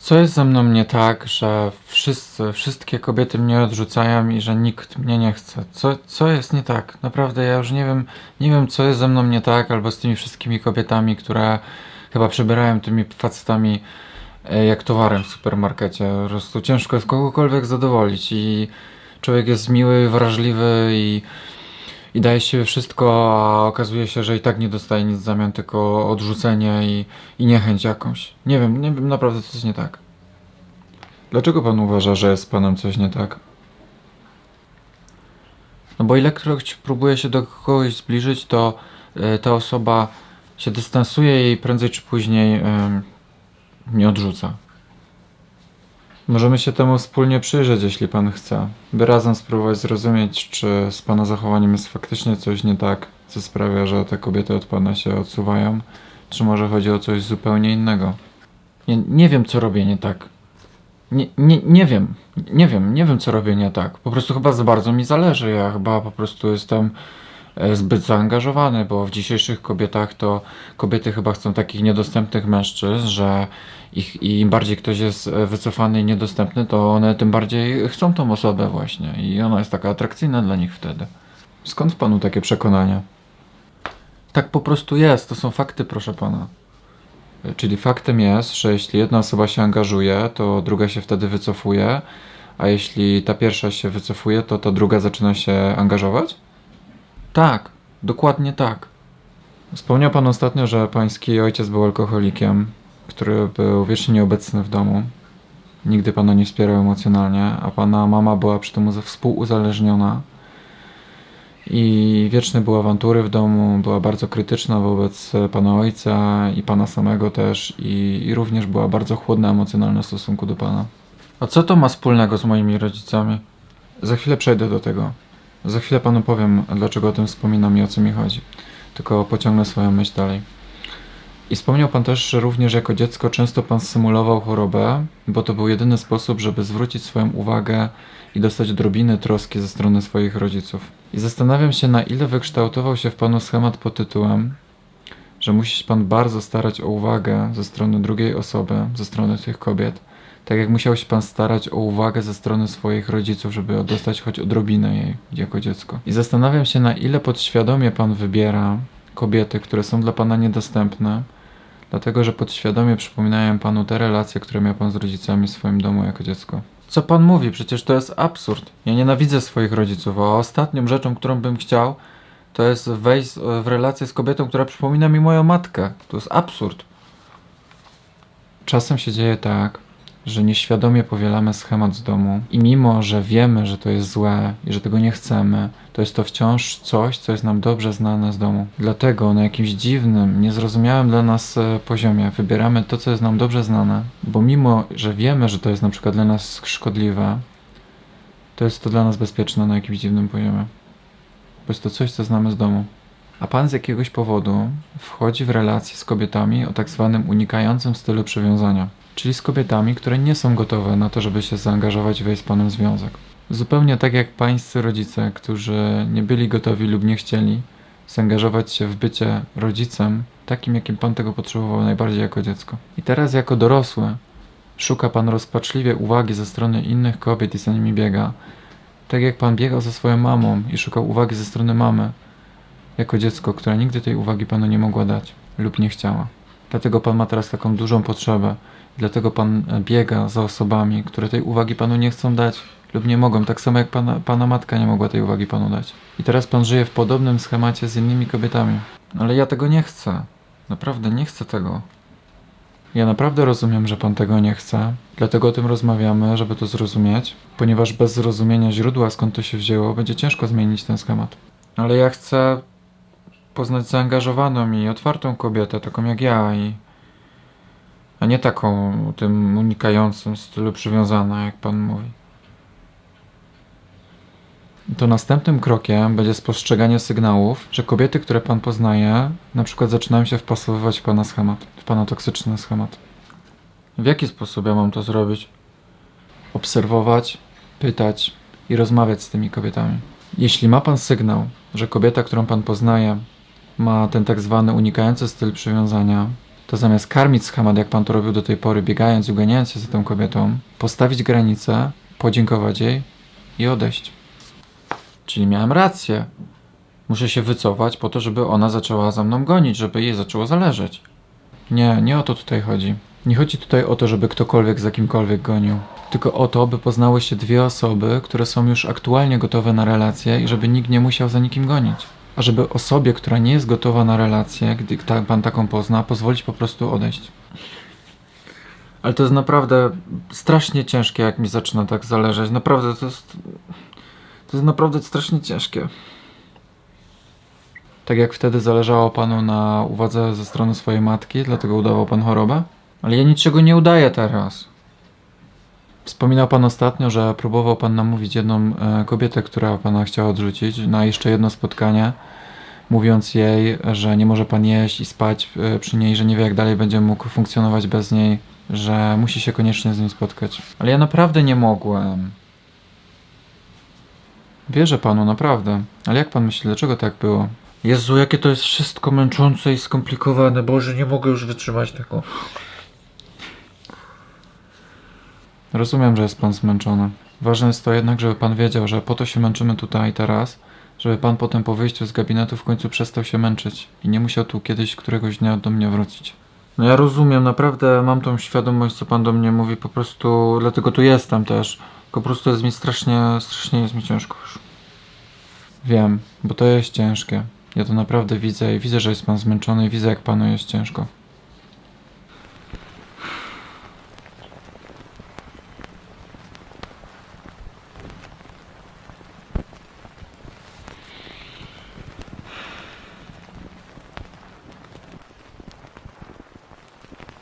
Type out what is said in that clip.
Co jest ze mną nie tak, że wszyscy, wszystkie kobiety mnie odrzucają i że nikt mnie nie chce? Co, co jest nie tak? Naprawdę ja już nie wiem, nie wiem co jest ze mną nie tak, albo z tymi wszystkimi kobietami, które chyba przybierają tymi facetami e, jak towarem w supermarkecie. Po prostu ciężko jest kogokolwiek zadowolić i człowiek jest miły, wrażliwy i, i daje się wszystko, a okazuje się, że i tak nie dostaje nic w zamian, tylko odrzucenie i, i niechęć jakąś. Nie wiem, nie wiem naprawdę co jest nie tak. Dlaczego pan uważa, że jest z panem coś nie tak? No bo ilekroć próbuje się do kogoś zbliżyć, to e, ta osoba się dystansuje i prędzej czy później em, mnie odrzuca. Możemy się temu wspólnie przyjrzeć, jeśli pan chce, by razem spróbować zrozumieć, czy z pana zachowaniem jest faktycznie coś nie tak, co sprawia, że te kobiety od pana się odsuwają, czy może chodzi o coś zupełnie innego. Nie, nie wiem, co robię nie tak. Nie, nie, nie wiem, nie wiem, nie wiem, co robię nie tak. Po prostu chyba za bardzo mi zależy. Ja chyba po prostu jestem e, zbyt zaangażowany, bo w dzisiejszych kobietach to kobiety chyba chcą takich niedostępnych mężczyzn, że ich, i im bardziej ktoś jest e, wycofany i niedostępny, to one tym bardziej chcą tą osobę właśnie i ona jest taka atrakcyjna dla nich wtedy. Skąd w panu takie przekonania? Tak po prostu jest, to są fakty, proszę pana. E, Czyli faktem jest, że jeśli jedna osoba się angażuje, to druga się wtedy wycofuje, a jeśli ta pierwsza się wycofuje, to ta druga zaczyna się angażować? Tak, dokładnie tak. Wspomniał pan ostatnio, że pański ojciec był alkoholikiem, który był wiecznie nieobecny w domu. Nigdy pana nie wspierał emocjonalnie, a pana mama była przy tym uza- współuzależniona. I wieczne były awantury w domu, była bardzo krytyczna wobec pana ojca i pana samego też, i, i również była bardzo chłodna emocjonalnie w stosunku do pana. A co to ma wspólnego z moimi rodzicami? Za chwilę przejdę do tego. Za chwilę panu powiem, dlaczego o tym wspominam i o co mi chodzi. Tylko pociągnę swoją myśl dalej. I wspomniał pan też, że również jako dziecko często pan symulował chorobę, bo to był jedyny sposób, żeby zwrócić swoją uwagę i dostać odrobinę troski ze strony swoich rodziców. I zastanawiam się, na ile wykształtował się w panu schemat pod tytułem, że musi się pan bardzo starać o uwagę ze strony drugiej osoby, ze strony tych kobiet, tak jak musiał się pan starać o uwagę ze strony swoich rodziców, żeby dostać choć odrobinę jej jako dziecko. I zastanawiam się, na ile podświadomie pan wybiera kobiety, które są dla pana niedostępne, dlatego że podświadomie przypominają panu te relacje, które miał pan z rodzicami w swoim domu jako dziecko. Co pan mówi? Przecież to jest absurd. Ja nienawidzę swoich rodziców, a ostatnią rzeczą, którą bym chciał, to jest wejść w relację z kobietą, która przypomina mi moją matkę. To jest absurd. Czasem się dzieje tak, że nieświadomie powielamy schemat z domu i mimo, że wiemy, że to jest złe i że tego nie chcemy, to jest to wciąż coś, co jest nam dobrze znane z domu. Dlatego na jakimś dziwnym, niezrozumiałym dla nas e, poziomie wybieramy to, co jest nam dobrze znane, bo mimo, że wiemy, że to jest na przykład dla nas szkodliwe, to jest to dla nas bezpieczne na jakimś dziwnym poziomie. Bo jest to coś, co znamy z domu. A pan z jakiegoś powodu wchodzi w relacje z kobietami o tak zwanym unikającym stylu przywiązania. Czyli z kobietami, które nie są gotowe na to, żeby się zaangażować i wejść z panem w związek. Zupełnie tak jak pańscy rodzice, którzy nie byli gotowi lub nie chcieli zaangażować się w bycie rodzicem, takim jakim pan tego potrzebował najbardziej jako dziecko. I teraz jako dorosły szuka pan rozpaczliwie uwagi ze strony innych kobiet i za nimi biega. Tak jak pan biegał za swoją mamą i szukał uwagi ze strony mamy, jako dziecko, która nigdy tej uwagi panu nie mogła dać lub nie chciała. Dlatego pan ma teraz taką dużą potrzebę. Dlatego pan e, biega za osobami, które tej uwagi panu nie chcą dać lub nie mogą, tak samo jak pana, pana matka nie mogła tej uwagi panu dać. I teraz pan żyje w podobnym schemacie z innymi kobietami. Ale ja tego nie chcę. Naprawdę nie chcę tego. Ja naprawdę rozumiem, że pan tego nie chce, dlatego o tym rozmawiamy, żeby to zrozumieć, ponieważ bez zrozumienia źródła, skąd to się wzięło, będzie ciężko zmienić ten schemat. Ale ja chcę poznać zaangażowaną i otwartą kobietę, taką jak ja, i a nie taką tym unikającym stylu przywiązana, jak pan mówi. To następnym krokiem będzie spostrzeganie sygnałów, że kobiety, które pan poznaje, na przykład zaczynają się wpasowywać w pana schemat, w pana toksyczny schemat. W jaki sposób ja mam to zrobić? Obserwować, pytać i rozmawiać z tymi kobietami. Jeśli ma pan sygnał, że kobieta, którą pan poznaje, ma ten tak zwany unikający styl przywiązania, to zamiast karmić schemat, jak pan to robił do tej pory, biegając i uganiając się za tą kobietą, postawić granicę, podziękować jej i odejść. Czyli miałem rację. Muszę się wycofać po to, żeby ona zaczęła za mną gonić, żeby jej zaczęło zależeć. Nie, nie o to tutaj chodzi. Nie chodzi tutaj o to, żeby ktokolwiek za kimkolwiek gonił. Tylko o to, by poznały się dwie osoby, które są już aktualnie gotowe na relację i żeby nikt nie musiał za nikim gonić. A żeby osobie, która nie jest gotowa na relację, gdy ta, pan taką pozna, pozwolić po prostu odejść. Ale to jest naprawdę strasznie ciężkie, jak mi zaczyna tak zależeć. Naprawdę to jest. To jest naprawdę strasznie ciężkie. Tak jak wtedy zależało panu na uwadze ze strony swojej matki, dlatego udawał pan chorobę? Ale ja niczego nie udaję teraz. Wspominał pan ostatnio, że próbował pan namówić jedną e, kobietę, która pana chciała odrzucić, na jeszcze jedno spotkanie, mówiąc jej, że nie może pan jeść i spać e, przy niej, że nie wie jak dalej będzie mógł funkcjonować bez niej, że musi się koniecznie z nim spotkać. Ale ja naprawdę nie mogłem. Wierzę panu, naprawdę. Ale jak pan myśli, dlaczego tak było? Jezu, jakie to jest wszystko męczące i skomplikowane. Boże, nie mogę już wytrzymać tego. Rozumiem, że jest pan zmęczony. Ważne jest to jednak, żeby pan wiedział, że po to się męczymy tutaj i teraz, żeby pan potem po wyjściu z gabinetu w końcu przestał się męczyć i nie musiał tu kiedyś któregoś dnia do mnie wrócić. No ja rozumiem, naprawdę mam tą świadomość, co pan do mnie mówi, po prostu dlatego tu jestem też. Po prostu jest mi strasznie, strasznie jest mi ciężko już. Wiem, bo to jest ciężkie. Ja to naprawdę widzę i widzę, że jest pan zmęczony i widzę, jak panu jest ciężko.